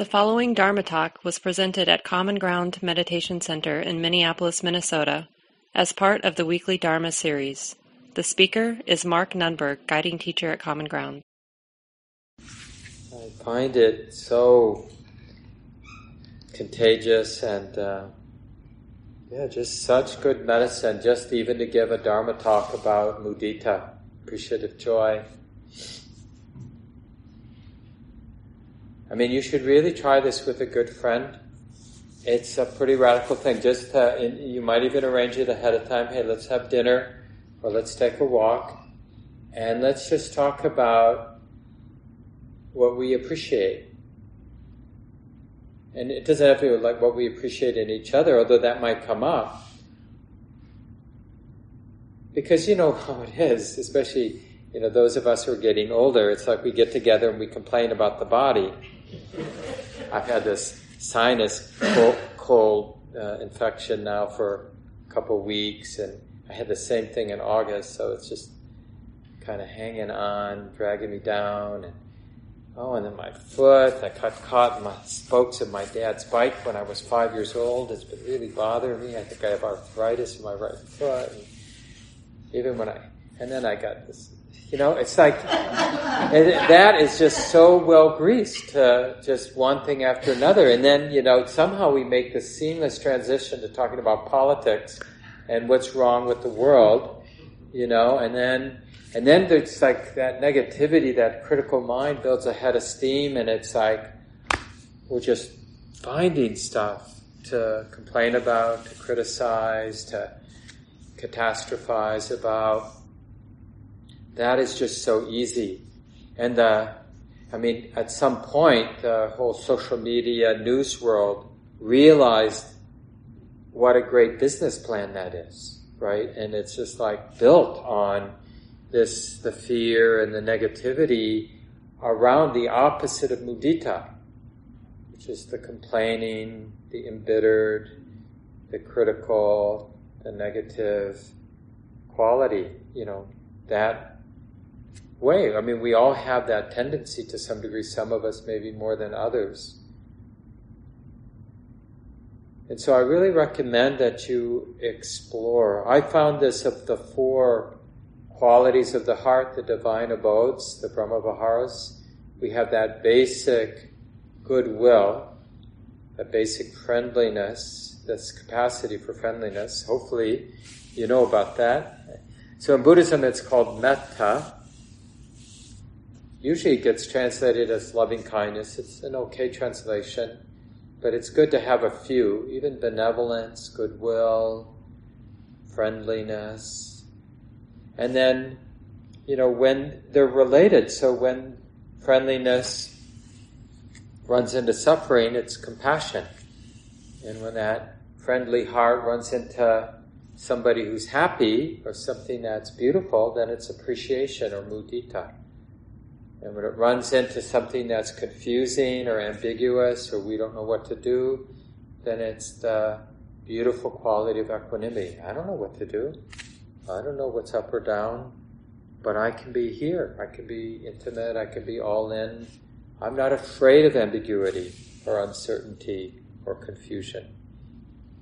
The following Dharma talk was presented at Common Ground Meditation Center in Minneapolis, Minnesota, as part of the weekly Dharma series. The speaker is Mark Nunberg, guiding teacher at Common Ground. I find it so contagious and uh, yeah, just such good medicine. Just even to give a Dharma talk about mudita, appreciative joy. I mean, you should really try this with a good friend. It's a pretty radical thing. Just uh, to, you might even arrange it ahead of time. Hey, let's have dinner, or let's take a walk, and let's just talk about what we appreciate. And it doesn't have to be like what we appreciate in each other, although that might come up. Because you know how it is, especially you know those of us who are getting older. It's like we get together and we complain about the body I've had this sinus cold, cold uh, infection now for a couple weeks, and I had the same thing in August, so it's just kind of hanging on, dragging me down, and oh, and then my foot, I got caught in my spokes of my dad's bike when I was five years old. It's been really bothering me. I think I have arthritis in my right foot, and even when I, and then I got this you know, it's like it, that is just so well greased to just one thing after another, and then you know somehow we make this seamless transition to talking about politics and what's wrong with the world, you know, and then and then there's like that negativity, that critical mind builds a head of steam, and it's like we're just finding stuff to complain about, to criticize, to catastrophize about that is just so easy. And uh, I mean, at some point, the whole social media news world realized what a great business plan that is, right? And it's just like built on this, the fear and the negativity around the opposite of mudita, which is the complaining, the embittered, the critical, the negative quality, you know, that way. I mean, we all have that tendency to some degree, some of us maybe more than others. And so I really recommend that you explore. I found this of the four qualities of the heart, the divine abodes, the Brahma Viharas. We have that basic goodwill, that basic friendliness, this capacity for friendliness. Hopefully, you know about that. So in Buddhism, it's called metta, Usually it gets translated as loving kindness. It's an okay translation, but it's good to have a few, even benevolence, goodwill, friendliness. And then, you know, when they're related, so when friendliness runs into suffering, it's compassion. And when that friendly heart runs into somebody who's happy or something that's beautiful, then it's appreciation or mudita. And when it runs into something that's confusing or ambiguous or we don't know what to do, then it's the beautiful quality of equanimity. I don't know what to do. I don't know what's up or down, but I can be here. I can be intimate. I can be all in. I'm not afraid of ambiguity or uncertainty or confusion.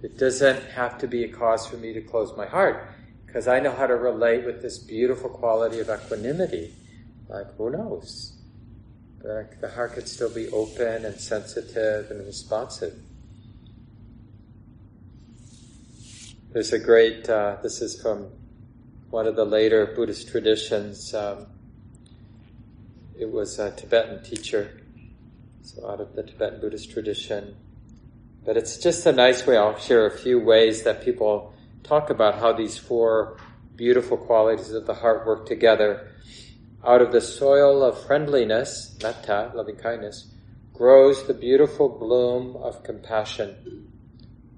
It doesn't have to be a cause for me to close my heart because I know how to relate with this beautiful quality of equanimity like, who knows? The, the heart could still be open and sensitive and responsive. There's a great, uh, this is from one of the later Buddhist traditions. Um, it was a Tibetan teacher, so out of the Tibetan Buddhist tradition. But it's just a nice way, I'll share a few ways that people talk about how these four beautiful qualities of the heart work together out of the soil of friendliness, metta, loving kindness, grows the beautiful bloom of compassion,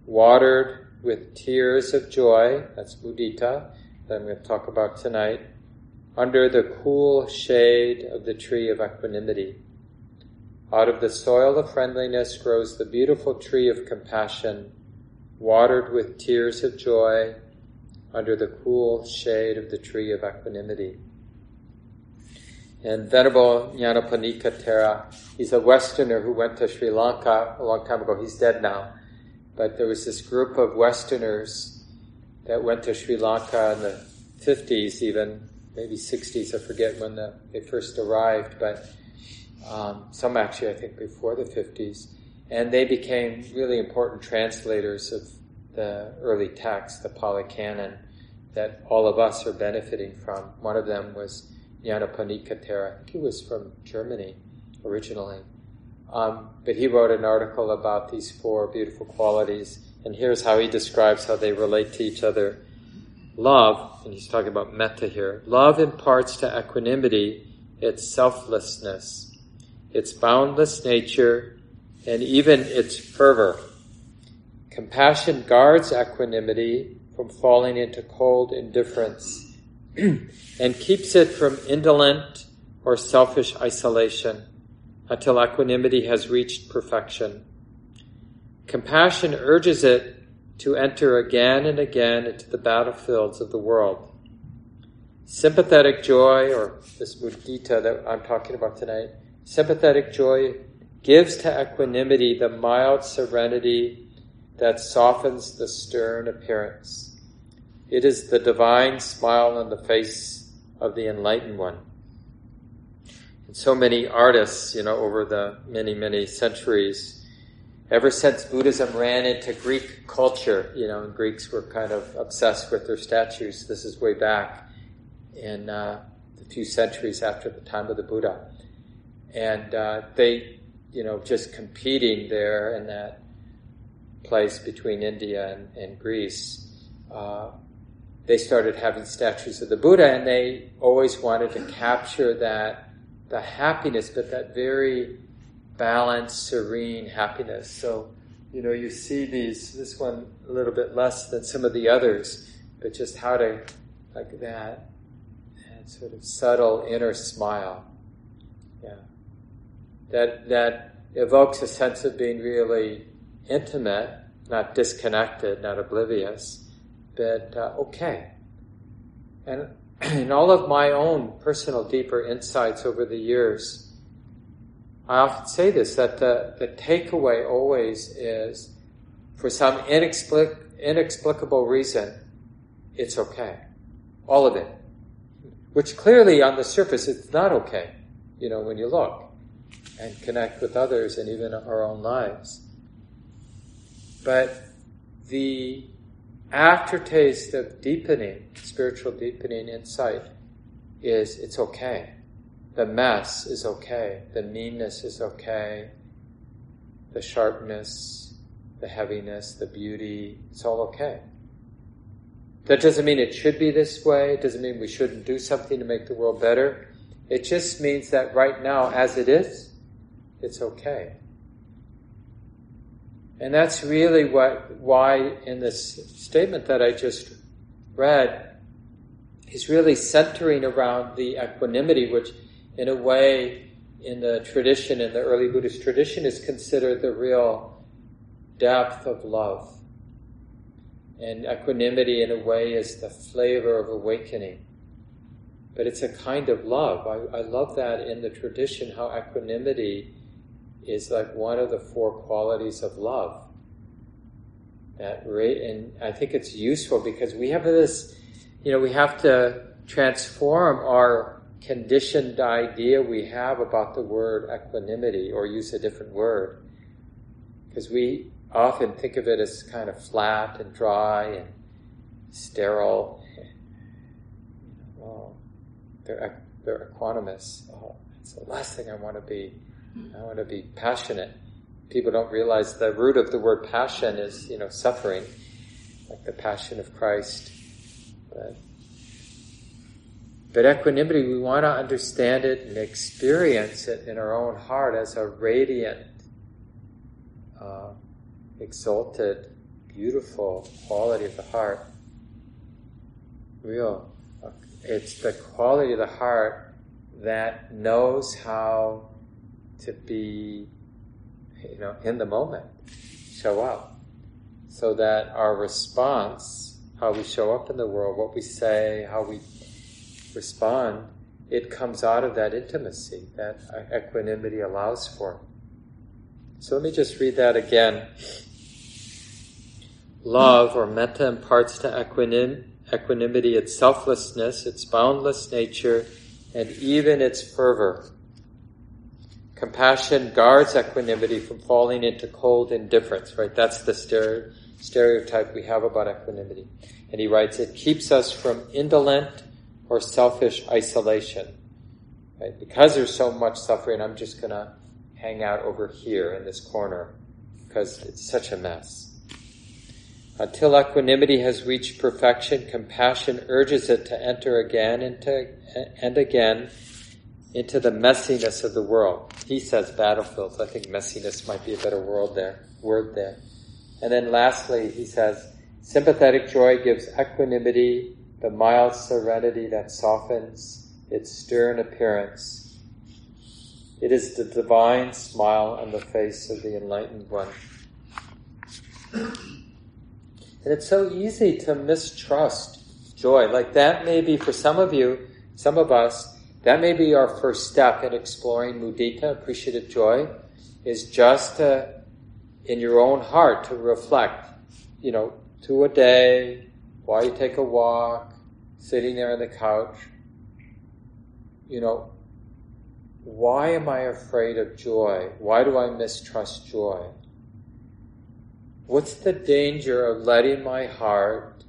watered with tears of joy, that's mudita, that I'm going to talk about tonight, under the cool shade of the tree of equanimity. Out of the soil of friendliness grows the beautiful tree of compassion, watered with tears of joy, under the cool shade of the tree of equanimity. And Venerable Nyanaponika Thera, he's a Westerner who went to Sri Lanka a long time ago. He's dead now. But there was this group of Westerners that went to Sri Lanka in the 50s, even maybe 60s, I forget when the, they first arrived, but um, some actually, I think, before the 50s. And they became really important translators of the early texts, the Pali Canon, that all of us are benefiting from. One of them was Nyanaponika Thera. I think he was from Germany originally. Um, but he wrote an article about these four beautiful qualities, and here's how he describes how they relate to each other. Love, and he's talking about metta here, love imparts to equanimity its selflessness, its boundless nature, and even its fervor. Compassion guards equanimity from falling into cold indifference and keeps it from indolent or selfish isolation until equanimity has reached perfection. Compassion urges it to enter again and again into the battlefields of the world. Sympathetic joy, or this mudita that I'm talking about tonight, sympathetic joy gives to equanimity the mild serenity that softens the stern appearance. It is the divine smile on the face of the enlightened one. And so many artists, you know, over the many, many centuries, ever since Buddhism ran into Greek culture, you know, and Greeks were kind of obsessed with their statues. This is way back in uh, few centuries after the time of the Buddha. And uh, they, you know, just competing there in that place between India and, and Greece. Uh, they started having statues of the Buddha, and they always wanted to capture that the happiness, but that very balanced, serene happiness. So, you know, you see these. This one a little bit less than some of the others, but just how to like that, sort of subtle inner smile. Yeah, that that evokes a sense of being really intimate, not disconnected, not oblivious that, uh, okay. And in all of my own personal deeper insights over the years, I often say this, that the, the takeaway always is, for some inexplic- inexplicable reason, it's okay. All of it. Which clearly on the surface it's not okay, you know, when you look and connect with others and even our own lives. But the aftertaste of deepening, spiritual deepening insight is it's okay. The mess is okay. The meanness is okay. The sharpness, the heaviness, the beauty, it's all okay. That doesn't mean it should be this way. It doesn't mean we shouldn't do something to make the world better. It just means that right now, as it is, it's okay. And that's really what, why in this statement that I just read, he's really centering around the equanimity, which in a way, in the tradition, in the early Buddhist tradition, is considered the real depth of love. And equanimity, in a way, is the flavor of awakening. But it's a kind of love. I, I love that in the tradition, how equanimity is like one of the four qualities of love. That and I think it's useful because we have this, you know, we have to transform our conditioned idea we have about the word equanimity or use a different word. Because we often think of it as kind of flat and dry and sterile. Oh, they're, they're equanimous. Oh, that's the last thing I want to be. I want to be passionate. People don't realize the root of the word passion is, you know, suffering, like the passion of Christ. But, equanimity, we want to understand it and experience it in our own heart as a radiant, uh, exalted, beautiful quality of the heart. Real. It's the quality of the heart that knows how to be, you know, in the moment, show up, so that our response, how we show up in the world, what we say, how we respond, it comes out of that intimacy that equanimity allows for. So let me just read that again. Love or metta imparts to equinim- equanimity its selflessness, its boundless nature, and even its fervor. Compassion guards equanimity from falling into cold indifference, right? That's the stereotype we have about equanimity. And he writes, it keeps us from indolent or selfish isolation. Right? Because there's so much suffering, I'm just gonna hang out over here in this corner because it's such a mess. Until equanimity has reached perfection, compassion urges it to enter again into, and again into the messiness of the world. He says battlefields. I think messiness might be a better word there. Word there. And then lastly, he says, sympathetic joy gives equanimity the mild serenity that softens its stern appearance. It is the divine smile on the face of the enlightened one. And it's so easy to mistrust joy. Like that may be for some of you, some of us, that may be our first step in exploring mudita, appreciative joy, is just to, in your own heart to reflect, you know, to a day, while you take a walk, sitting there on the couch, you know, why am I afraid of joy? Why do I mistrust joy? What's the danger of letting my heart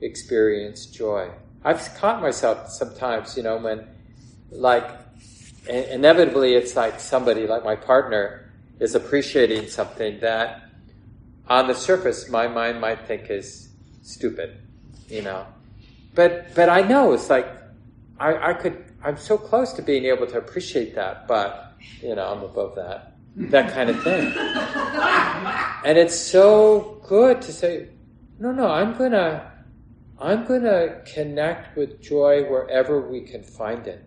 experience joy? I've caught myself sometimes, you know, when, like, inevitably it's like somebody, like my partner, is appreciating something that on the surface my mind might think is stupid, you know. But, but I know it's like, I, I could, I'm so close to being able to appreciate that, but, you know, I'm above that that kind of thing. And it's so good to say, no, no, I'm gonna, I'm gonna connect with joy wherever we can find it.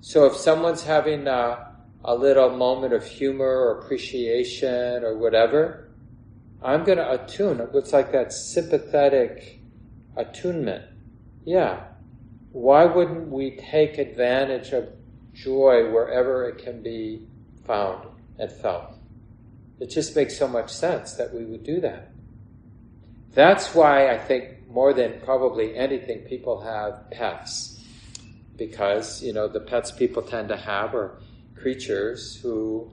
So if someone's having a, a little moment of humor or appreciation or whatever, I'm gonna attune. It's like that sympathetic attunement. Yeah. Why wouldn't we take advantage of joy wherever it can be found? and felt. It just makes so much sense that we would do that. That's why I think more than probably anything people have pets. Because, you know, the pets people tend to have are creatures who,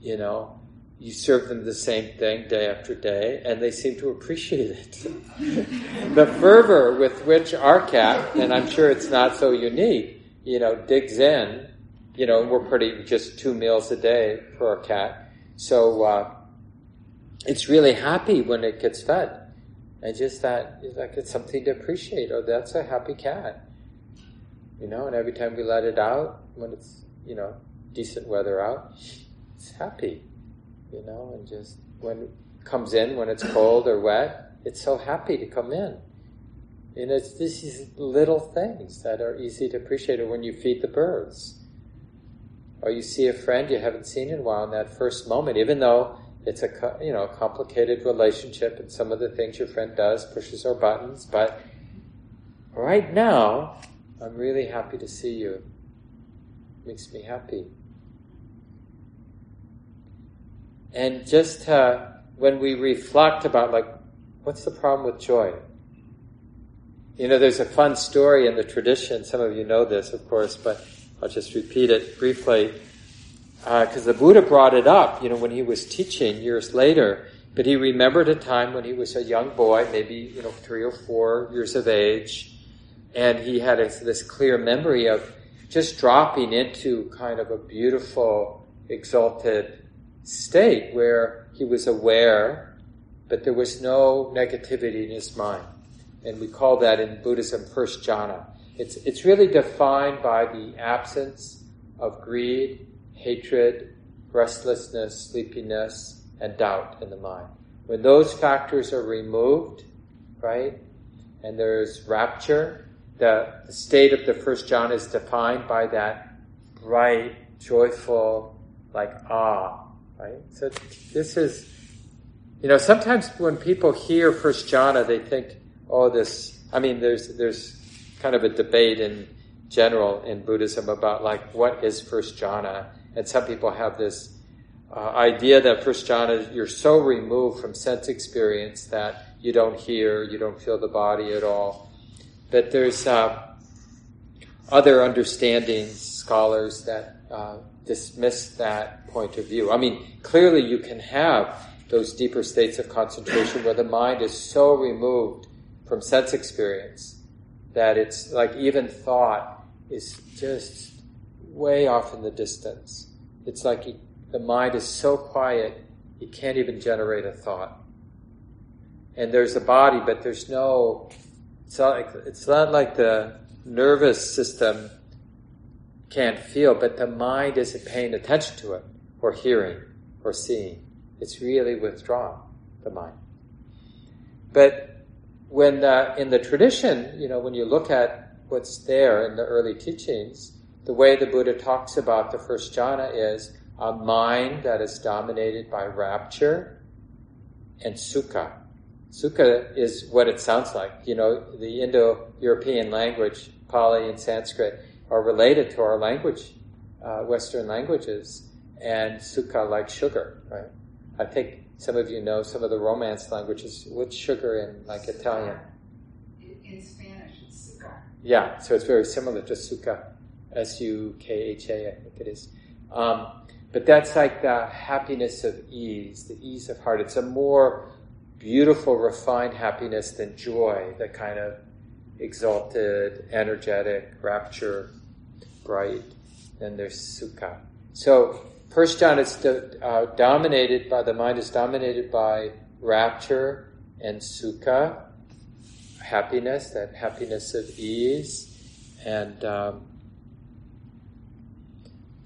you know, you serve them the same thing day after day, and they seem to appreciate it. the fervor with which our cat, and I'm sure it's not so unique, you know, digs in you know, we're pretty just two meals a day for our cat. So uh, it's really happy when it gets fed. And just that, like it's something to appreciate. Oh, that's a happy cat. You know, and every time we let it out, when it's, you know, decent weather out, it's happy. You know, and just when it comes in, when it's cold or wet, it's so happy to come in. And it's these little things that are easy to appreciate. Or when you feed the birds or you see a friend you haven't seen in a while in that first moment, even though it's a you know complicated relationship and some of the things your friend does pushes our buttons, but right now I'm really happy to see you. Makes me happy. And just uh, when we reflect about like, what's the problem with joy? You know, there's a fun story in the tradition. Some of you know this, of course, but I'll just repeat it briefly because uh, the Buddha brought it up, you know, when he was teaching years later. But he remembered a time when he was a young boy, maybe you know three or four years of age, and he had a, this clear memory of just dropping into kind of a beautiful, exalted state where he was aware, but there was no negativity in his mind. And we call that in Buddhism first jhana. It's, it's really defined by the absence of greed, hatred, restlessness, sleepiness, and doubt in the mind. When those factors are removed, right, and there's rapture, the, the state of the first jhana is defined by that bright, joyful, like ah, right? So this is, you know, sometimes when people hear first jhana, they think, oh, this, I mean, there's, there's kind of a debate in general in Buddhism about like what is first jhana, and some people have this uh, idea that first jhana you're so removed from sense experience that you don't hear, you don't feel the body at all. But there's uh, other understandings, scholars that uh, dismiss that point of view. I mean, clearly you can have those deeper states of concentration where the mind is so removed from sense experience that it's like even thought is just way off in the distance. It's like he, the mind is so quiet, it can't even generate a thought. And there's a body, but there's no, it's not like, it's not like the nervous system can't feel, but the mind isn't paying attention to it, or hearing, or seeing. It's really withdrawn, the mind. But when uh, in the tradition, you know, when you look at what's there in the early teachings, the way the Buddha talks about the first jhana is a mind that is dominated by rapture and sukha. Sukha is what it sounds like. You know, the Indo-European language, Pali and Sanskrit, are related to our language, uh, Western languages, and sukha like sugar, right? I think some of you know some of the Romance languages. What's sugar in like Italian? In Spanish, it's sukha. Yeah, so it's very similar to sukha, S U K H A, I think it is. Um, but that's like the happiness of ease, the ease of heart. It's a more beautiful, refined happiness than joy, that kind of exalted, energetic, rapture, bright. Then there's sukha. So first jhana is uh, dominated by the mind is dominated by rapture and sukha, happiness, that happiness of ease, and um,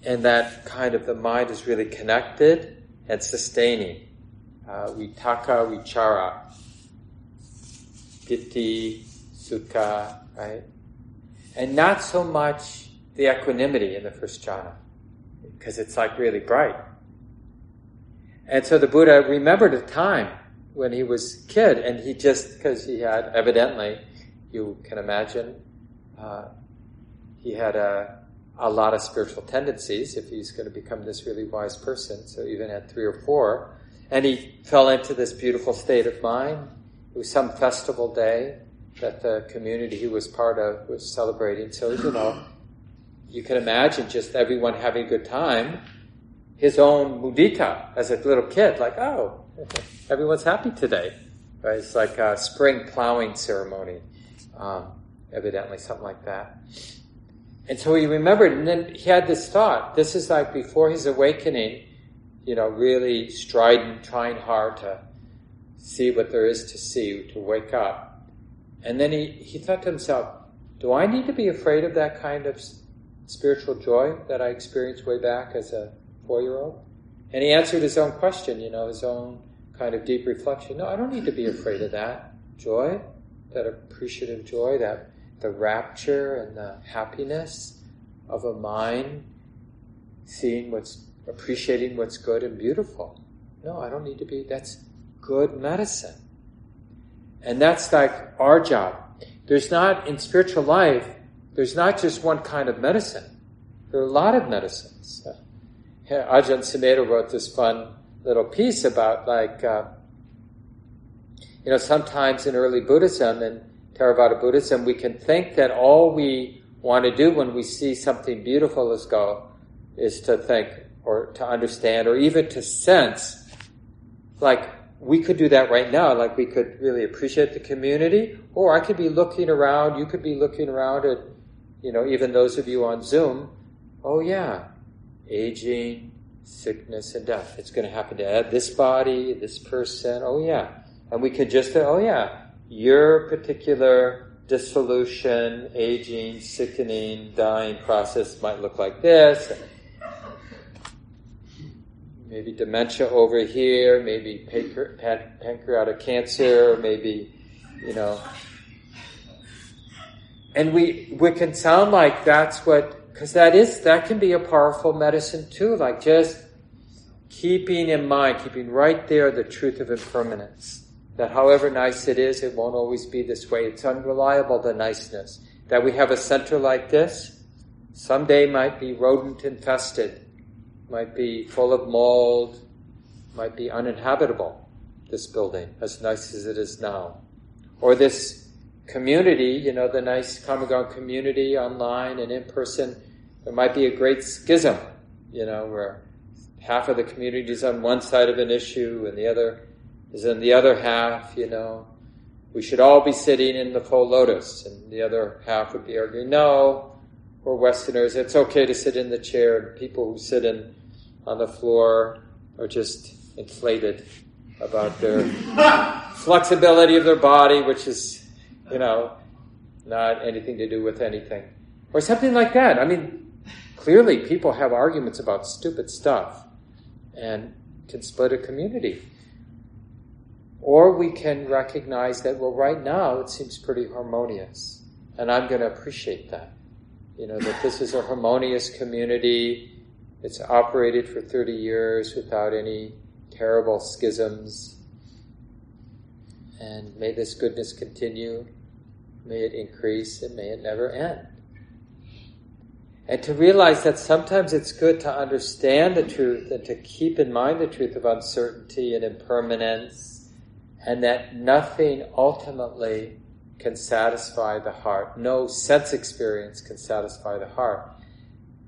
and that kind of the mind is really connected and sustaining. Uh, vitakka, vichara, piti, sukha, right? And not so much the equanimity in the first jhana, because it's like really bright. And so the Buddha remembered a time when he was kid, and he just, because he had, evidently, you can imagine, uh, he had a, a lot of spiritual tendencies if he's going to become this really wise person. So even at three or four, and he fell into this beautiful state of mind. It was some festival day, that the community he was part of was celebrating. So, you know, you can imagine just everyone having a good time. His own mudita as a little kid, like, oh, everyone's happy today. Right? It's like a spring plowing ceremony, um, evidently, something like that. And so he remembered, and then he had this thought. This is like before his awakening, you know, really strident, trying hard to see what there is to see, to wake up. And then he, he thought to himself, do I need to be afraid of that kind of spiritual joy that I experienced way back as a four year old? And he answered his own question, you know, his own kind of deep reflection. No, I don't need to be afraid of that joy, that appreciative joy, that the rapture and the happiness of a mind seeing what's, appreciating what's good and beautiful. No, I don't need to be, that's good medicine. And that's like our job. There's not, in spiritual life, there's not just one kind of medicine. There are a lot of medicines. Uh, Ajahn Sumedho wrote this fun little piece about like, uh, you know, sometimes in early Buddhism and Theravada Buddhism, we can think that all we want to do when we see something beautiful is go, is to think or to understand or even to sense, like we could do that right now. Like we could really appreciate the community, or I could be looking around. You could be looking around at, you know, even those of you on Zoom. Oh yeah, aging, sickness, and death. It's going to happen to this body, this person. Oh yeah, and we could just say, oh yeah, your particular dissolution, aging, sickening, dying process might look like this maybe dementia over here, maybe pancreatic cancer, maybe, you know. And we, we can sound like that's what, because that is, that can be a powerful medicine too, like just keeping in mind, keeping right there the truth of impermanence. That however nice it is, it won't always be this way. It's unreliable, the niceness. that we have a center like this. Someday might be rodent infested, might be full of mold, might be uninhabitable, this building, as nice as it is now. Or this community, you know, the nice Ground community online and in person, there might be a great schism, you know, where half of the community is on one side of an issue and the other is in the other half, you know. We should all be sitting in the full lotus, and the other half would be arguing, no, we're Westerners, it's okay to sit in the chair, people who sit in on the floor are just inflated about their flexibility of their body, which is, you know, not anything to do with anything. Or something like that. I mean, clearly people have arguments about stupid stuff and can split a community. Or we can recognize that, well, right now it seems pretty harmonious, and I'm going to appreciate that. You know, that this is a harmonious community. It's operated for 30 years without any terrible schisms. And may this goodness continue. May it increase and may it never end. And to realize that sometimes it's good to understand the truth and to keep in mind the truth of uncertainty and impermanence, and that nothing ultimately can satisfy the heart. No sense experience can satisfy the heart.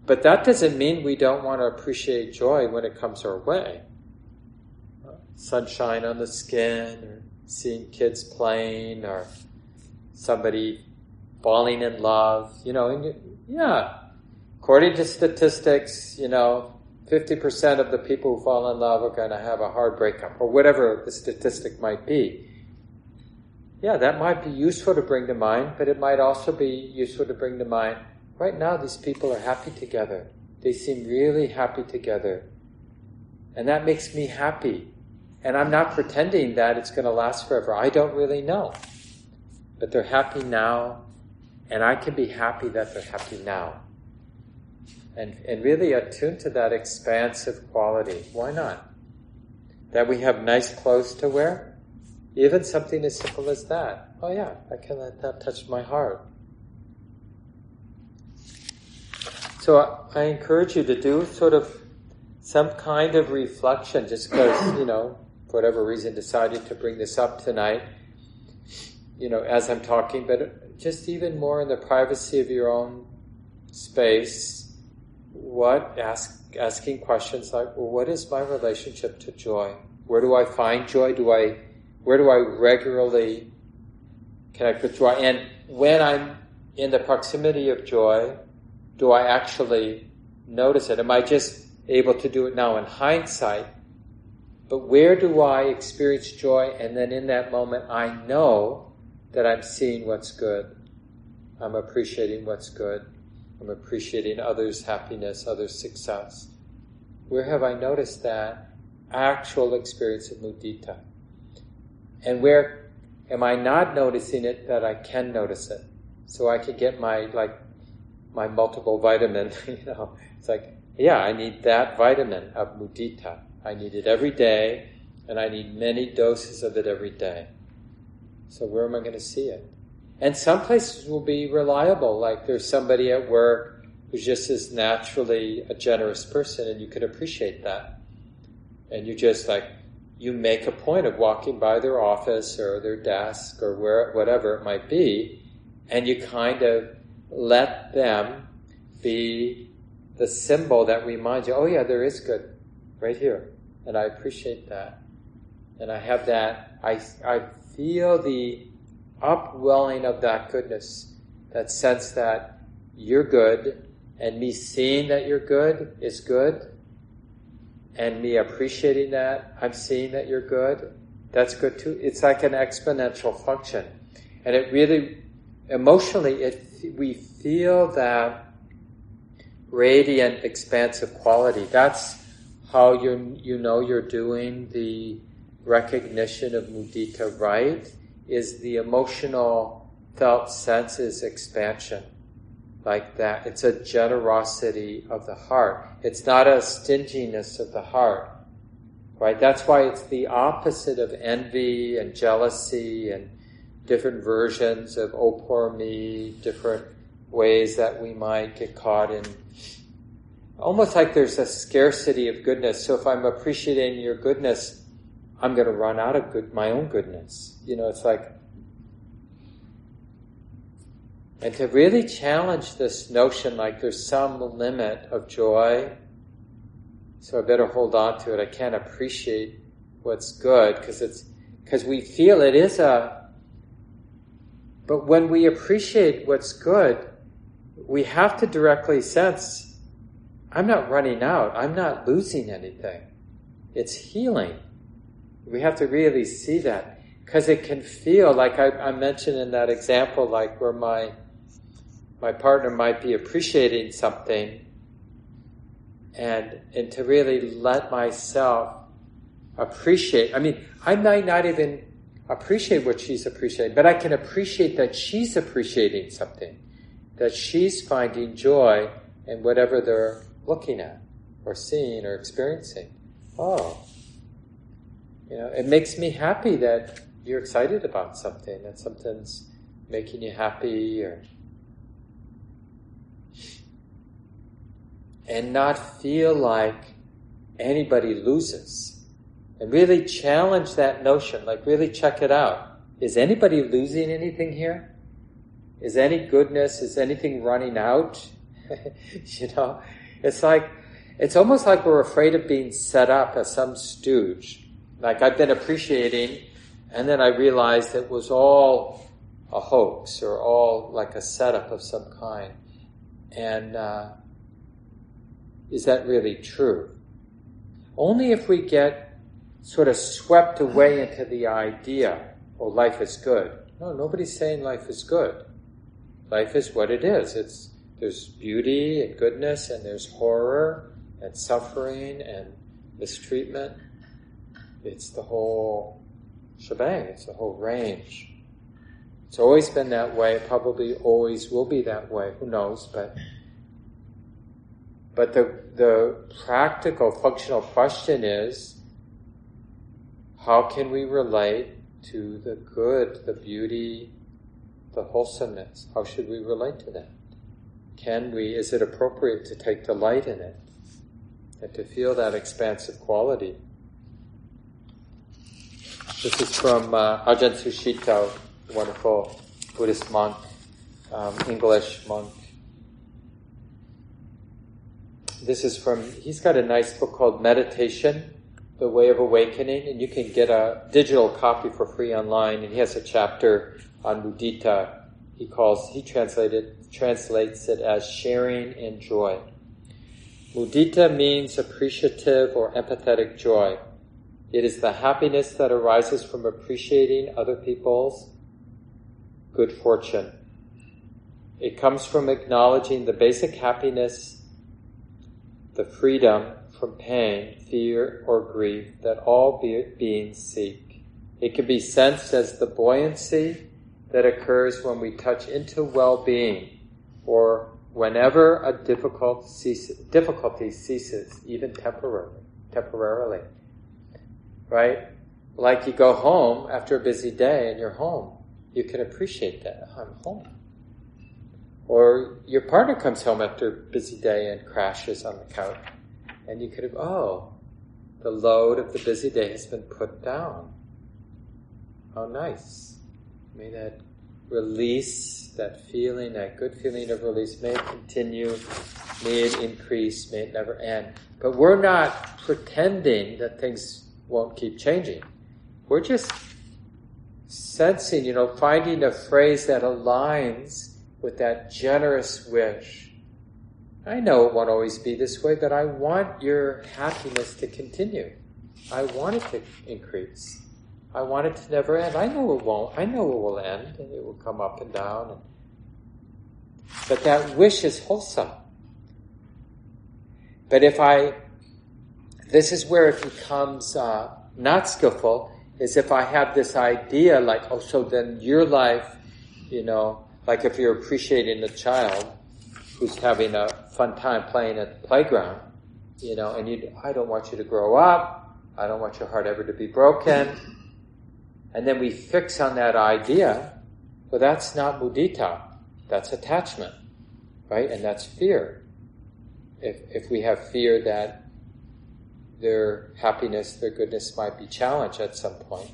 But that doesn't mean we don't want to appreciate joy when it comes our way. Sunshine on the skin, or seeing kids playing, or somebody falling in love, you know, and yeah, According to statistics, you know, 50% of the people who fall in love are going to have a hard breakup, or whatever the statistic might be. Yeah, that might be useful to bring to mind, but it might also be useful to bring to mind right now these people are happy together. They seem really happy together. And that makes me happy. And I'm not pretending that it's going to last forever. I don't really know. But they're happy now, and I can be happy that they're happy now and, and really attune to that expansive quality. Why not? That we have nice clothes to wear, even something as simple as that. Oh yeah, I can let that touch my heart. So I encourage you to do sort of some kind of reflection, just because, you know, for whatever reason decided to bring this up tonight, you know, as I'm talking, but just even more in the privacy of your own space, what ask asking questions like, well, what is my relationship to joy? Where do I find joy? Do I where do I regularly connect with joy? And when I'm in the proximity of joy, do I actually notice it? Am I just able to do it now in hindsight? But where do I experience joy? And then in that moment, I know that I'm seeing what's good. I'm appreciating what's good. I'm appreciating others' happiness, others' success. Where have I noticed that actual experience of mudita? And where am I not noticing it that I can notice it? So I can get my, like, my multiple vitamin, you know. It's like, yeah, I need that vitamin of mudita. I need it every day, and I need many doses of it every day. So where am I going to see it? And some places will be reliable, like there's somebody at work who's just as naturally a generous person, and you can appreciate that. And you just like, you make a point of walking by their office or their desk or where, whatever it might be, and you kind of let them be the symbol that reminds you, oh yeah, there is good right here. And I appreciate that. And I have that, I, I feel the upwelling of that goodness, that sense that you're good, and me seeing that you're good is good, and me appreciating that I'm seeing that you're good, that's good too. It's like an exponential function. And it really, emotionally, it, we feel that radiant, expansive quality. That's how you, you know you're doing the recognition of mudita right is the emotional felt senses expansion like that. It's a generosity of the heart. It's not a stinginess of the heart. Right? That's why it's the opposite of envy and jealousy and different versions of oh poor me, different ways that we might get caught in almost like there's a scarcity of goodness. So if I'm appreciating your goodness, I'm going to run out of good, my own goodness. You know, it's like, and to really challenge this notion like there's some limit of joy, so I better hold on to it. I can't appreciate what's good because it's, because we feel it is a, but when we appreciate what's good, we have to directly sense I'm not running out. I'm not losing anything. It's healing. We have to really see that because it can feel like I, I, mentioned in that example, like where my my partner might be appreciating something, and and to really let myself appreciate. I mean, I might not even appreciate what she's appreciating, but I can appreciate that she's appreciating something, that she's finding joy in whatever they're looking at or seeing or experiencing. Oh, you know, it makes me happy that you're excited about something, that something's making you happy or and not feel like anybody loses. And really challenge that notion, like really check it out. Is anybody losing anything here? Is any goodness, is anything running out? you know, it's like, it's almost like we're afraid of being set up as some stooge. Like I've been appreciating, and then I realized it was all a hoax or all like a setup of some kind. And uh, is that really true? Only if we get sort of swept away into the idea, oh, life is good. No, nobody's saying life is good. Life is what it is. It's there's beauty and goodness, and there's horror and suffering and mistreatment. It's the whole shebang, it's the whole range. It's always been that way, probably always will be that way, who knows, but but the the practical functional question is how can we relate to the good, the beauty, the wholesomeness? How should we relate to that? Can we, is it appropriate to take delight in it and to feel that expansive quality? This is from uh, Ajahn Sucitto, wonderful Buddhist monk, um, English monk. This is from, he's got a nice book called Meditation, The Way of Awakening, and you can get a digital copy for free online, and he has a chapter on mudita, he calls, he translated, translates it as sharing in joy. Mudita means appreciative or empathetic joy. It is the happiness that arises from appreciating other people's good fortune. It comes from acknowledging the basic happiness, the freedom from pain, fear, or grief that all beings seek. It can be sensed as the buoyancy that occurs when we touch into well-being or whenever a difficult ceases, difficulty ceases, even temporarily, temporarily. Right? Like you go home after a busy day and you're home. You can appreciate that. I'm home. Or your partner comes home after a busy day and crashes on the couch. And you could have, oh, the load of the busy day has been put down. How nice. May that release, that feeling, that good feeling of release, may it continue, may it increase, may it never end. But we're not pretending that things won't keep changing. We're just sensing, you know, finding a phrase that aligns with that generous wish. I know it won't always be this way, but I want your happiness to continue. I want it to increase. I want it to never end. I know it won't. I know it will end and it will come up and down. And, but that wish is wholesome. But if I, this is where it becomes uh, not skillful, is if I have this idea like, oh, so then your life, you know, like if you're appreciating a child who's having a fun time playing at the playground, you know, and you, I don't want you to grow up. I don't want your heart ever to be broken. And then we fix on that idea, Well, that's not mudita. That's attachment, right? And that's fear. If, if we have fear that their happiness, their goodness might be challenged at some point.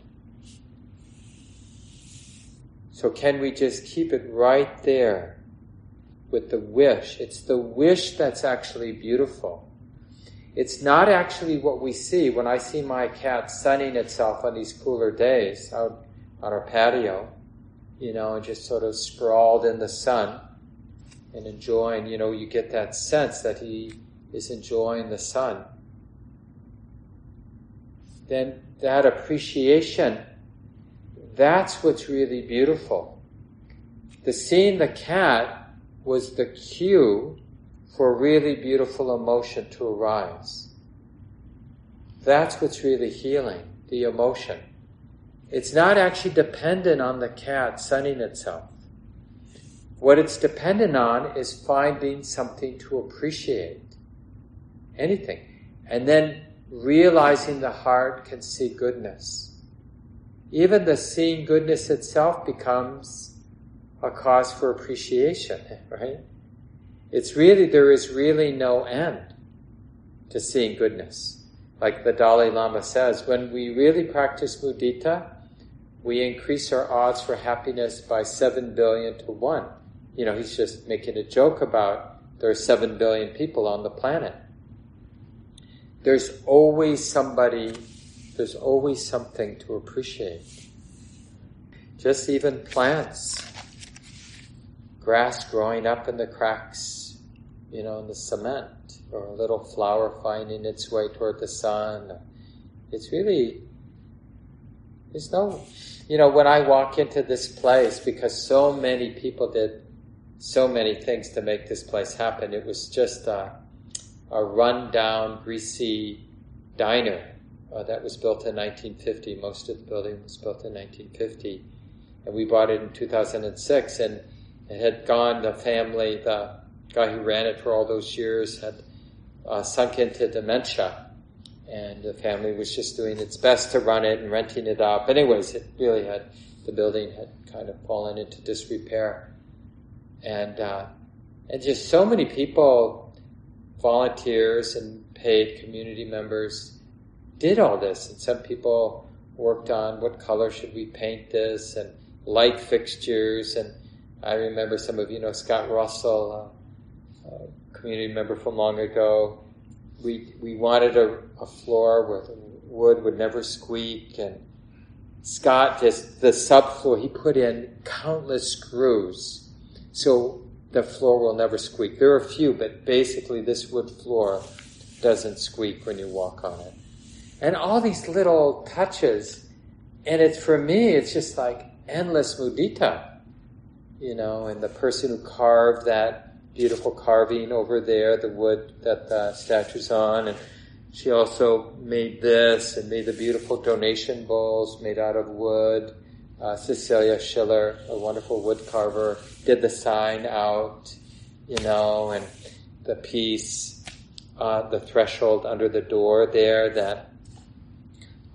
So can we just keep it right there with the wish? It's the wish that's actually beautiful. It's not actually what we see. When I see my cat sunning itself on these cooler days out on our patio, you know, and just sort of sprawled in the sun and enjoying, you know, you get that sense that he is enjoying the sun. Then that appreciation, that's what's really beautiful. The seeing the cat was the cue for really beautiful emotion to arise. That's what's really healing, the emotion. It's not actually dependent on the cat sunning itself. What it's dependent on is finding something to appreciate. Anything. And then realizing the heart can see goodness. Even the seeing goodness itself becomes a cause for appreciation, right? It's really, there is really no end to seeing goodness. Like the Dalai Lama says, when we really practice mudita, we increase our odds for happiness by 7 billion to 1. You know, he's just making a joke about there are 7 billion people on the planet. There's always somebody, there's always something to appreciate. Just even plants, grass growing up in the cracks, you know, in the cement, or a little flower finding its way toward the sun. It's really, there's no you know, when I walk into this place, because so many people did so many things to make this place happen, it was just a, a run-down, greasy diner uh, that was built in 1950. Most of the building was built in 1950, and we bought it in 2006. And it had gone. The family, the guy who ran it for all those years, had uh, sunk into dementia and the family was just doing its best to run it and renting it up. Anyways, it really had the building had kind of fallen into disrepair, and uh, and just so many people, volunteers and paid community members, did all this, and some people worked on what color should we paint this and light fixtures and I remember some of you know Scott Russell, uh, a community member from long ago, we we wanted a, a floor where the wood would never squeak and Scott just the subfloor he put in countless screws so the floor will never squeak. There are a few, but basically this wood floor doesn't squeak when you walk on it. And all these little touches, and it's for me, it's just like endless mudita, you know, and the person who carved that beautiful carving over there, the wood that the statue's on, and she also made this and made the beautiful donation bowls made out of wood. Uh, Cecilia Schiller, a wonderful wood carver, did the sign out, you know, and the piece, uh, the threshold under the door there that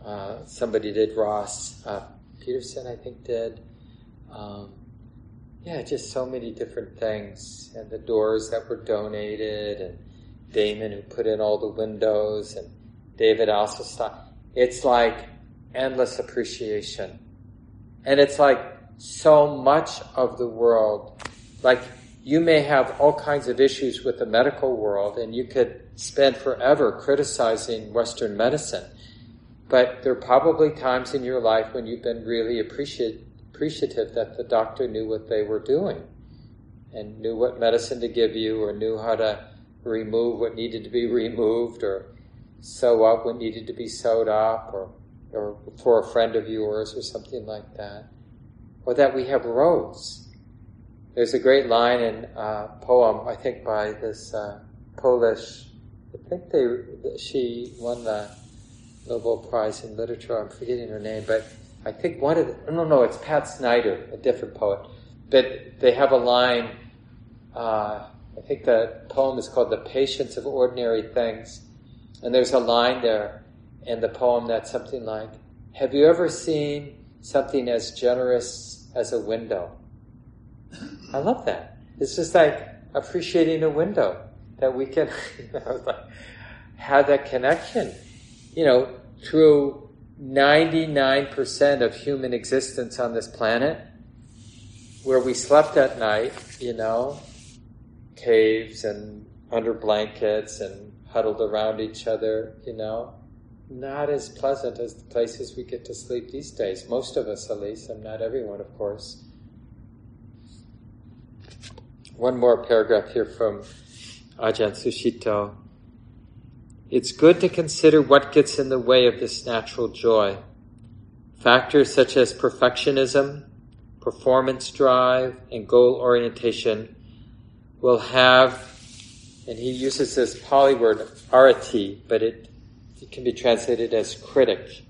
uh, somebody did, Ross uh, Peterson, I think, did. Um, yeah, just so many different things, and the doors that were donated, and Damon who put in all the windows, and David also saw. It's like endless appreciation, and it's like so much of the world. Like you may have all kinds of issues with the medical world, and you could spend forever criticizing Western medicine. But there are probably times in your life when you've been really appreciative appreciative that the doctor knew what they were doing and knew what medicine to give you or knew how to remove what needed to be removed or sew up what needed to be sewed up or, or for a friend of yours or something like that. Or that we have roads. There's a great line in a poem, I think by this uh, Polish, I think they, she won the Nobel Prize in Literature, I'm forgetting her name, but I think one of the, no, no, it's Pat Schneider, a different poet. But they have a line, uh, I think the poem is called The Patience of Ordinary Things. And there's a line there in the poem that's something like, Have you ever seen something as generous as a window? I love that. It's just like appreciating a window that we can you know, like, have that connection. You know, through 99% of human existence on this planet, where we slept at night, you know, caves and under blankets and huddled around each other, you know, not as pleasant as the places we get to sleep these days. Most of us, at least, and not everyone, of course. One more paragraph here from Ajahn Sucitto. It's good to consider what gets in the way of this natural joy. Factors such as perfectionism, performance drive, and goal orientation will have, and he uses this Pali word, arati, but it, it can be translated as critic,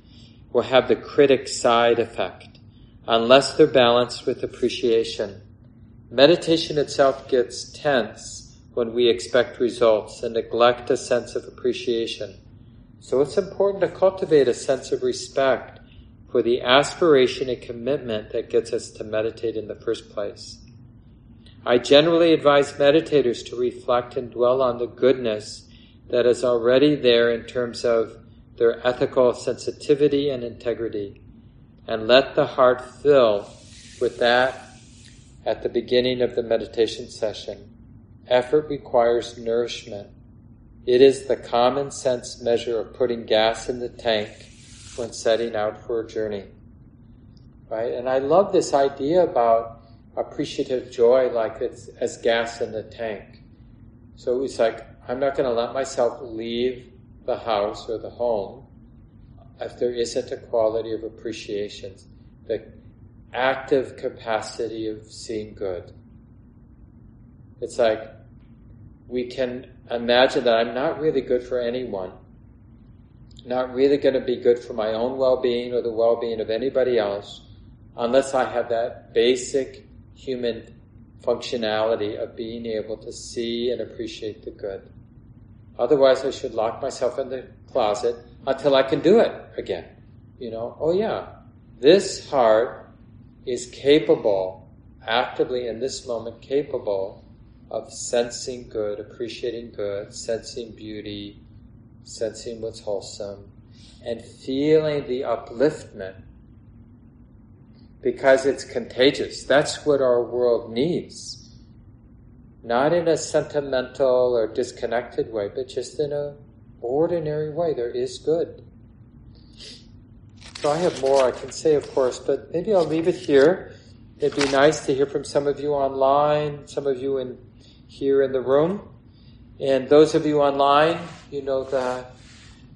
will have the critic side effect, unless they're balanced with appreciation. Meditation itself gets tense when we expect results and neglect a sense of appreciation. So it's important to cultivate a sense of respect for the aspiration and commitment that gets us to meditate in the first place. I generally advise meditators to reflect and dwell on the goodness that is already there in terms of their ethical sensitivity and integrity, and let the heart fill with that at the beginning of the meditation session. Effort requires nourishment. It is the common sense measure of putting gas in the tank when setting out for a journey. Right? And I love this idea about appreciative joy like it's as gas in the tank. So it's like, I'm not going to let myself leave the house or the home if there isn't a quality of appreciation, the active capacity of seeing good. It's like we can imagine that I'm not really good for anyone, not really going to be good for my own well being or the well being of anybody else unless I have that basic human functionality of being able to see and appreciate the good. Otherwise, I should lock myself in the closet until I can do it again. You know, oh yeah, this heart is capable, actively in this moment, capable of sensing good, appreciating good, sensing beauty, sensing what's wholesome, and feeling the upliftment because it's contagious. That's what our world needs. Not in a sentimental or disconnected way, but just in a ordinary way. There is good. So I have more I can say, of course, but maybe I'll leave it here. It'd be nice to hear from some of you online, some of you in here in the room. And those of you online, you know the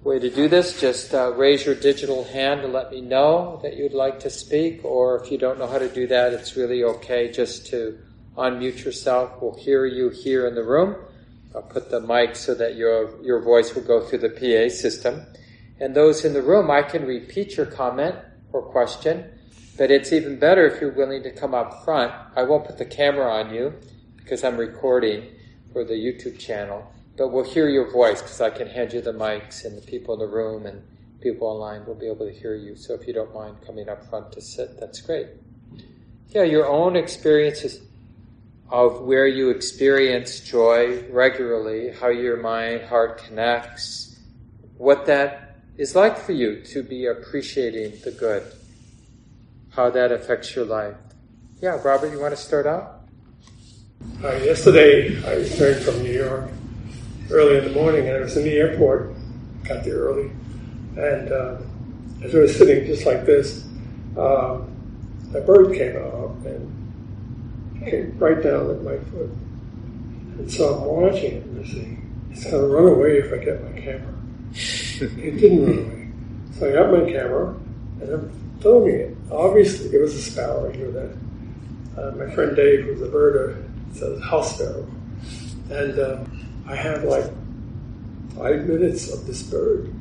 way to do this. Just uh, raise your digital hand to let me know that you'd like to speak, or if you don't know how to do that, it's really okay just to unmute yourself. We'll hear you here in the room. I'll put the mic so that your, your voice will go through the PA system. And those in the room, I can repeat your comment or question, but it's even better if you're willing to come up front. I won't put the camera on you because I'm recording for the YouTube channel but we'll hear your voice because I can hand you the mics and the people in the room and people online will be able to hear you. So if you don't mind coming up front to sit, that's great. Yeah, your own experiences of where you experience joy regularly, how your mind, heart connects, what that is like for you to be appreciating the good, how that affects your life. Yeah, Robert, you want to start out? Uh, yesterday, I returned from New York early in the morning, and I was in the airport. Got there early, and uh, as I was sitting just like this, uh, a bird came up and came right down at my foot. And so I'm watching it and say, it's going to run away if I get my camera. it didn't run away. So I got my camera and I'm filming it. Obviously, it was a sparrow, I knew that. Uh, my friend Dave, who's a birder, says house sparrow. And uh, I had like five minutes of this bird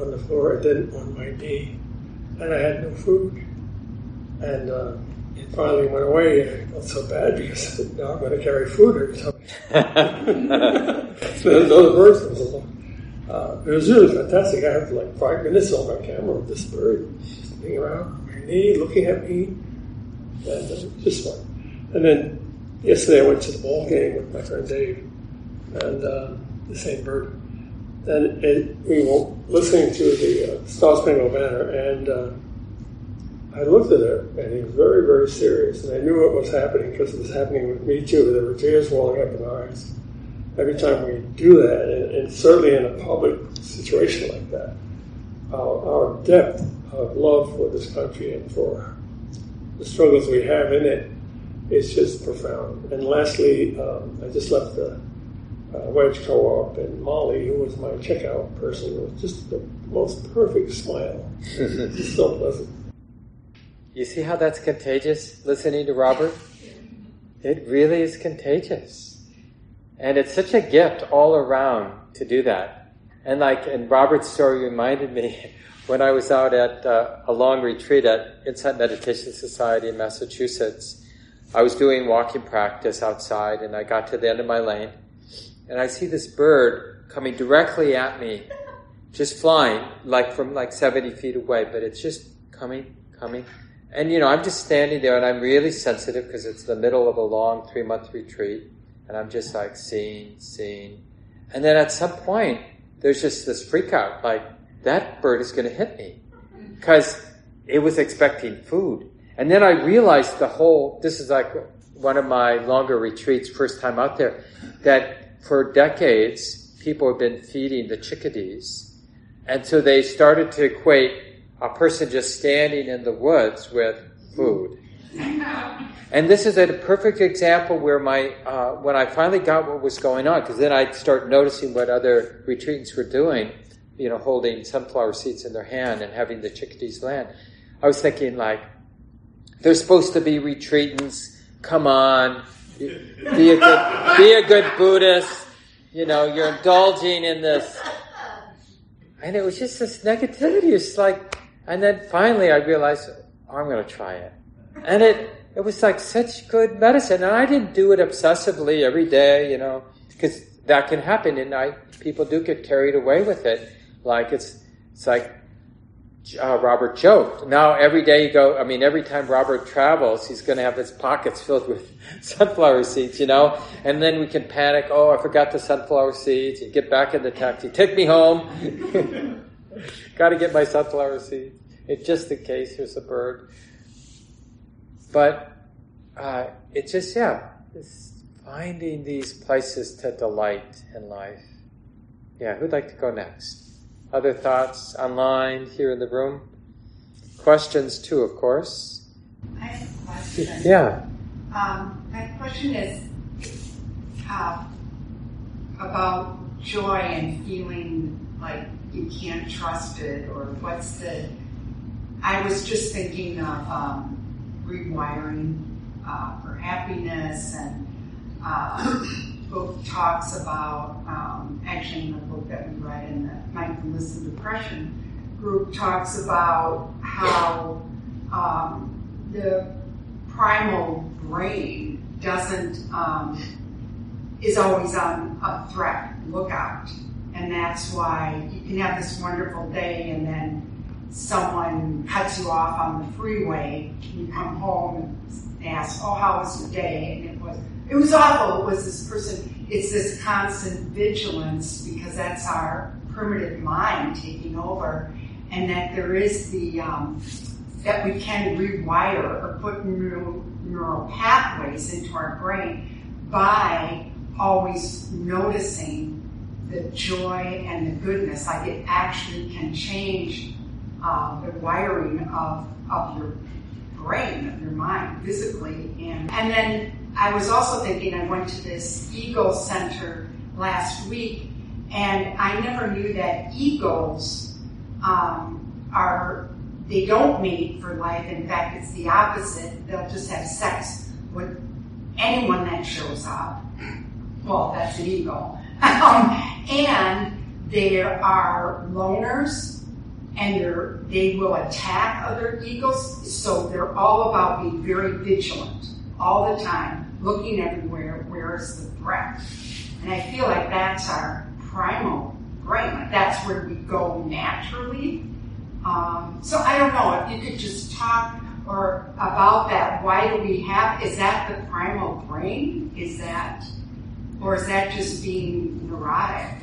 on the floor and then on my knee, and I had no food. And uh, it finally went away, and I felt so bad because now I'm going to carry food every time. so another bird comes along. Uh, it was really fantastic. I had like five minutes on my camera of this bird sitting around on my knee, looking at me, and uh, just fun. And then yesterday I went to the ball game with my friend Dave and uh, the same bird. And it, we were listening to the uh, Star Spangled Banner, and uh, I looked at her, and he was very, very serious. And I knew what was happening because it was happening with me too. There were tears welling up in my eyes every time we do that, and, and certainly in a public situation like that. Our, our depth of love for this country and for the struggles we have in it is just profound. And lastly, um, I just left the uh, Wedge Co-op, and Molly, who was my checkout person, was just the most perfect smile. just so pleasant. You see how that's contagious, listening to Robert? It really is contagious. And it's such a gift all around to do that. And like, and Robert's story reminded me when I was out at uh, a long retreat at Insight Meditation Society in Massachusetts. I was doing walking practice outside and I got to the end of my lane and I see this bird coming directly at me, just flying, like from like 70 feet away, but it's just coming, coming. And you know, I'm just standing there and I'm really sensitive because it's the middle of a long three month retreat. And I'm just like seeing, seeing. And then at some point, there's just this freak out, like, that bird is going to hit me. Because it was expecting food. And then I realized the whole, this is like one of my longer retreats, first time out there, that for decades, people have been feeding the chickadees. And so they started to equate a person just standing in the woods with food. And this is a perfect example where my, uh, when I finally got what was going on, because then I'd start noticing what other retreatants were doing, you know, holding sunflower seeds in their hand and having the chickadees land. I was thinking like, they're supposed to be retreatants. Come on, be a good, be a good Buddhist. You know, you're indulging in this. And it was just this negativity. It's like, and then finally I realized, I'm going to try it. And it, it was like such good medicine. And I didn't do it obsessively every day, you know, because that can happen. And I, people do get carried away with it. Like it's, it's like, uh, Robert joked. Now every day you go, I mean, every time Robert travels, he's going to have his pockets filled with sunflower seeds, you know? And then we can panic, oh, I forgot the sunflower seeds. You get back in the taxi, take me home. Got to get my sunflower seeds. It's just the case, here's a bird. But uh, it's just, yeah, it's finding these places to delight in life. Yeah, who'd like to go next? Other thoughts online, here in the room? Questions too, of course. I have a question. Yeah. Um, my question is uh, about joy and feeling like you can't trust it, or what's the. I was just thinking of um, rewiring uh, for happiness, and uh, book talks about, um, actually, in the book that we read in the Mindfulness and Depression group, talks about how um, the primal brain doesn't um, is always on a threat lookout, and that's why you can have this wonderful day and then someone cuts you off on the freeway. You come home and ask, "Oh, how was your day?" And it was it was awful. Was this person. It's this constant vigilance because that's our primitive mind taking over, and that there is the um, that we can rewire or put neural, neural pathways into our brain by always noticing the joy and the goodness. Like it actually can change uh, the wiring of, of your brain, of your mind, physically. And, and then I was also thinking, I went to this Eagle Center last week, and I never knew that eagles um, are, they don't mate for life. In fact, it's the opposite. They'll just have sex with anyone that shows up. Well, that's an eagle. um, and there are loners and they will attack other eagles. So they're all about being very vigilant all the time, looking everywhere. Where is the threat? And I feel like that's our primal brain. Like that's where we go naturally. Um, so I don't know if you could just talk or about that. Why do we have? Is that the primal brain? Is that, or is that just being neurotic?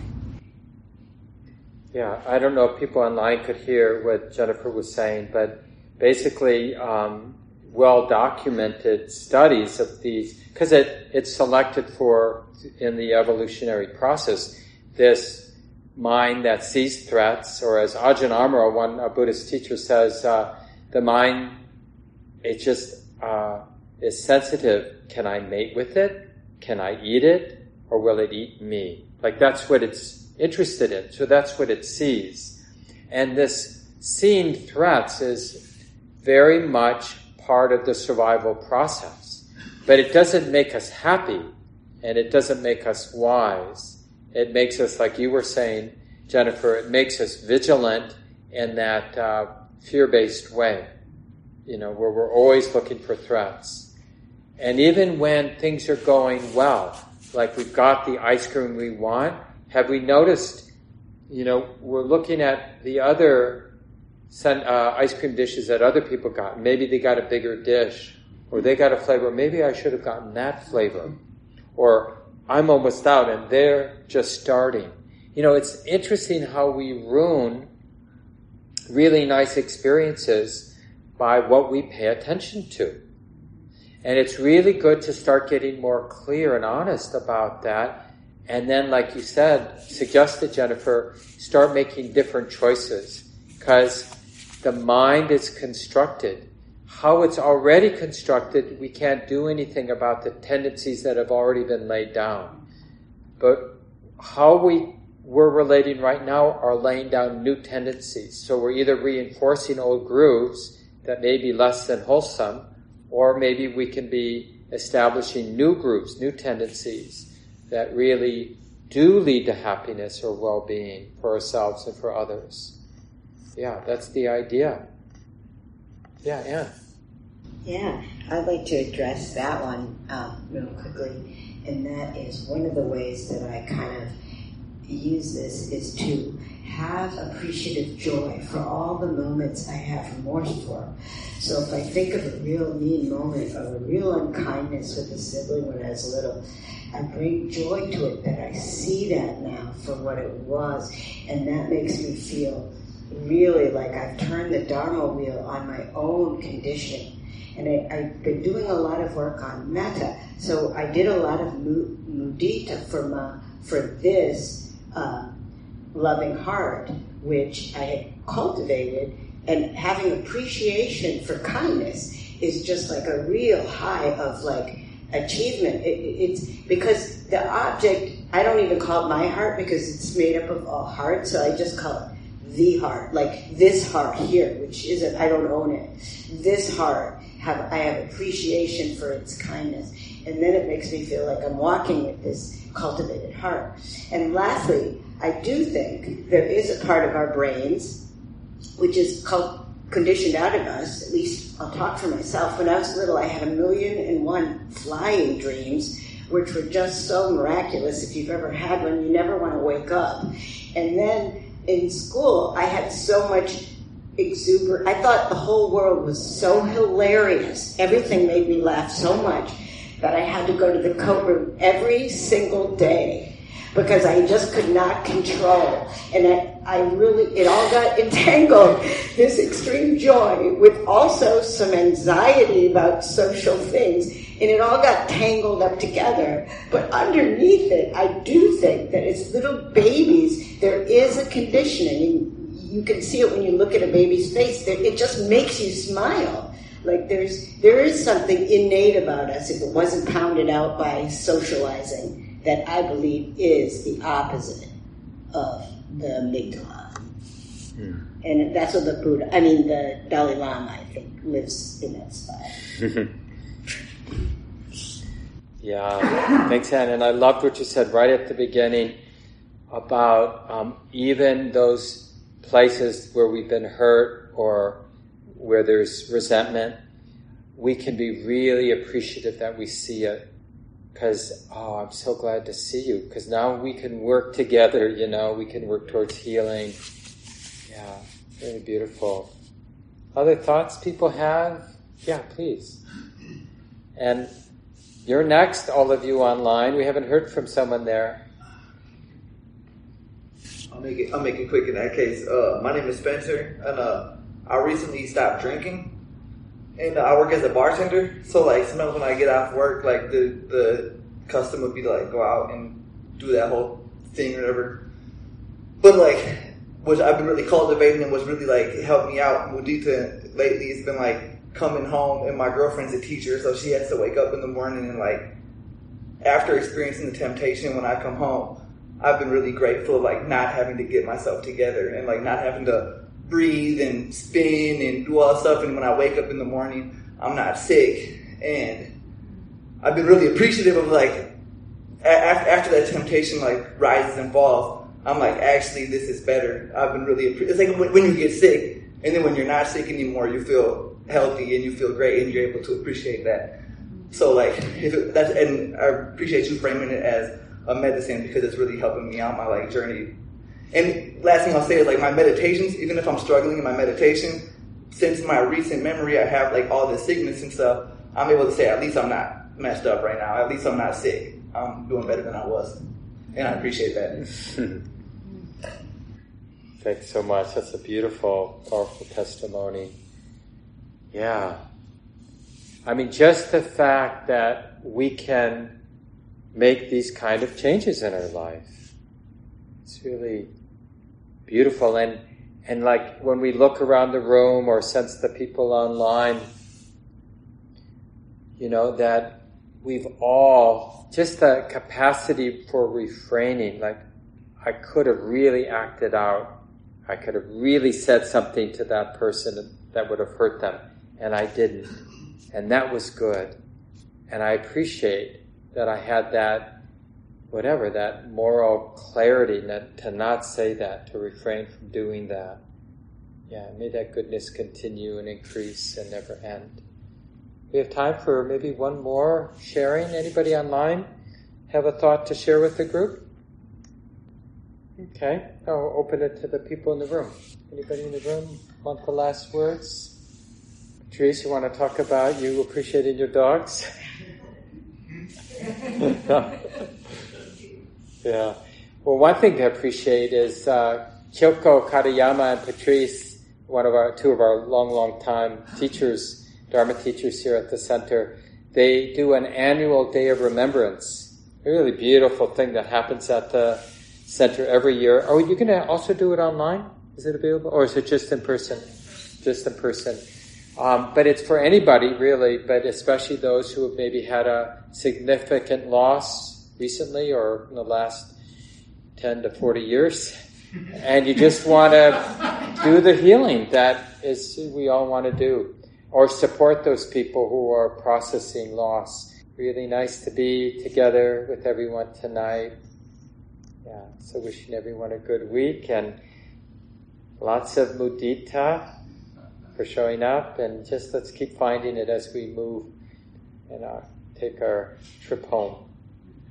Yeah, I don't know if people online could hear what Jennifer was saying, but basically, um, well documented studies of these, because it, it's selected for in the evolutionary process, this mind that sees threats, or as Ajahn Amaro, one a Buddhist teacher says, uh, the mind, it just uh, is sensitive. Can I mate with it? Can I eat it? Or will it eat me? Like that's what it's interested in. So that's what it sees. And this seeing threats is very much part of the survival process. But it doesn't make us happy and it doesn't make us wise. It makes us, like you were saying, Jennifer, it makes us vigilant in that uh, fear based way, you know, where we're always looking for threats. And even when things are going well, like we've got the ice cream we want, have we noticed, you know, we're looking at the other uh, ice cream dishes that other people got. Maybe they got a bigger dish, or they got a flavor. Maybe I should have gotten that flavor. Or I'm almost out and they're just starting. You know, it's interesting how we ruin really nice experiences by what we pay attention to. And it's really good to start getting more clear and honest about that and then, like you said, suggested Jennifer, start making different choices because the mind is constructed. How it's already constructed, we can't do anything about the tendencies that have already been laid down. But how we we're relating right now are laying down new tendencies. So we're either reinforcing old grooves that may be less than wholesome, or maybe we can be establishing new grooves, new tendencies that really do lead to happiness or well being for ourselves and for others. Yeah, that's the idea. Yeah, Anne. Yeah, I'd like to address that one um, real quickly, and that is one of the ways that I kind of use this is to have appreciative joy for all the moments I have remorse for. So if I think of a real mean moment or a real unkindness with a sibling when I was little, I bring joy to it that I see that now for what it was, and that makes me feel really like I've turned the Dharma wheel on my own conditioning. And I, have been doing a lot of work on metta. So I did a lot of mudita for, my, for this uh, loving heart, which I had cultivated. And having appreciation for kindness is just like a real high of like, achievement. It, it's because the object, I don't even call it my heart because it's made up of all hearts, so I just call it the heart, like this heart here, which isn't, I don't own it. This heart, have I have appreciation for its kindness. And then it makes me feel like I'm walking with this cultivated heart. And lastly, I do think there is a part of our brains which is called conditioned out of us, at least I'll talk for myself. When I was little, I had a million and one flying dreams, which were just so miraculous. If you've ever had one, you never want to wake up. And then in school, I had so much exuberant. I thought the whole world was so hilarious. Everything made me laugh so much that I had to go to the coat room every single day because I just could not control. And I, I really, it all got entangled, this extreme joy with also some anxiety about social things. And it all got tangled up together. But underneath it, I do think that as little babies, there is a conditioning. You can see it when you look at a baby's face. It just makes you smile. Like there's, there is something innate about us if it wasn't pounded out by socializing that I believe is the opposite of the amygdala. Hmm. And that's what the Buddha, I mean, the Dalai Lama, I think, lives in that spot. yeah, thanks, Anne. And I loved what you said right at the beginning about um, even those places where we've been hurt or where there's resentment, we can be really appreciative that we see it because oh i'm so glad to see you because now we can work together you know we can work towards healing yeah very beautiful other thoughts people have Yeah, please. And you're next, all of you online. We haven't heard from someone there. I'll make it. I'll make it quick in that case. Uh, my name is Spencer, and uh, I recently stopped drinking, and I work as a bartender. So like sometimes when I get off work, like the the custom would be to like go out and do that whole thing or whatever. But like, which I've been really cultivating and what's really like helped me out Mudita lately, it's been like coming home and my girlfriend's a teacher, so she has to wake up in the morning and like after experiencing the temptation when I come home, I've been really grateful of like not having to get myself together and like not having to breathe and spin and do all stuff. And when I wake up in the morning, I'm not sick. And I've been really appreciative of like after that temptation like rises and falls. I'm like, actually, this is better. I've been really. It's like when you get sick, and then when you're not sick anymore, you feel healthy and you feel great, and you're able to appreciate that. So like, if it, that's and I appreciate you framing it as a medicine because it's really helping me out my like journey. And last thing I'll say is like my meditations, even if I'm struggling in my meditation, since my recent memory, I have like all the sickness and stuff. I'm able to say at least I'm not messed up right now. At least I'm not sick. I'm doing better than I was, and I appreciate that. Thanks so much. That's a beautiful, powerful testimony. Yeah. I mean, just the fact that we can make these kind of changes in our life. It's really beautiful. And, and like when we look around the room or sense the people online, you know, that we've all, just the capacity for refraining, like I could have really acted out. I could have really said something to that person that would have hurt them, and I didn't. And that was good. And I appreciate that I had that, whatever, that moral clarity that, to not say that, to refrain from doing that. Yeah, may that goodness continue and increase and never end. We have time for maybe one more sharing. Anybody online have a thought to share with the group? Okay, I'll open it to the people in the room. Anybody in the room want the last words? Therese, you want to talk about you appreciating your dogs? yeah. Well, one thing to appreciate is uh, Kyoko Katayama and Patrice, one of our two of our long, long time teachers, Dharma teachers here at the center. They do an annual day of remembrance. A really beautiful thing that happens at the center every year. Are you going to also do it online? Is it available, or is it just in person? Just in person. Um, but it's for anybody really, but especially those who have maybe had a significant loss recently or in the last 10 to 40 years. And you just want to do the healing that is we all want to do. Or support those people who are processing loss. Really nice to be together with everyone tonight. Yeah, so wishing everyone a good week and lots of mudita for showing up, and just let's keep finding it as we move and uh, take our trip home.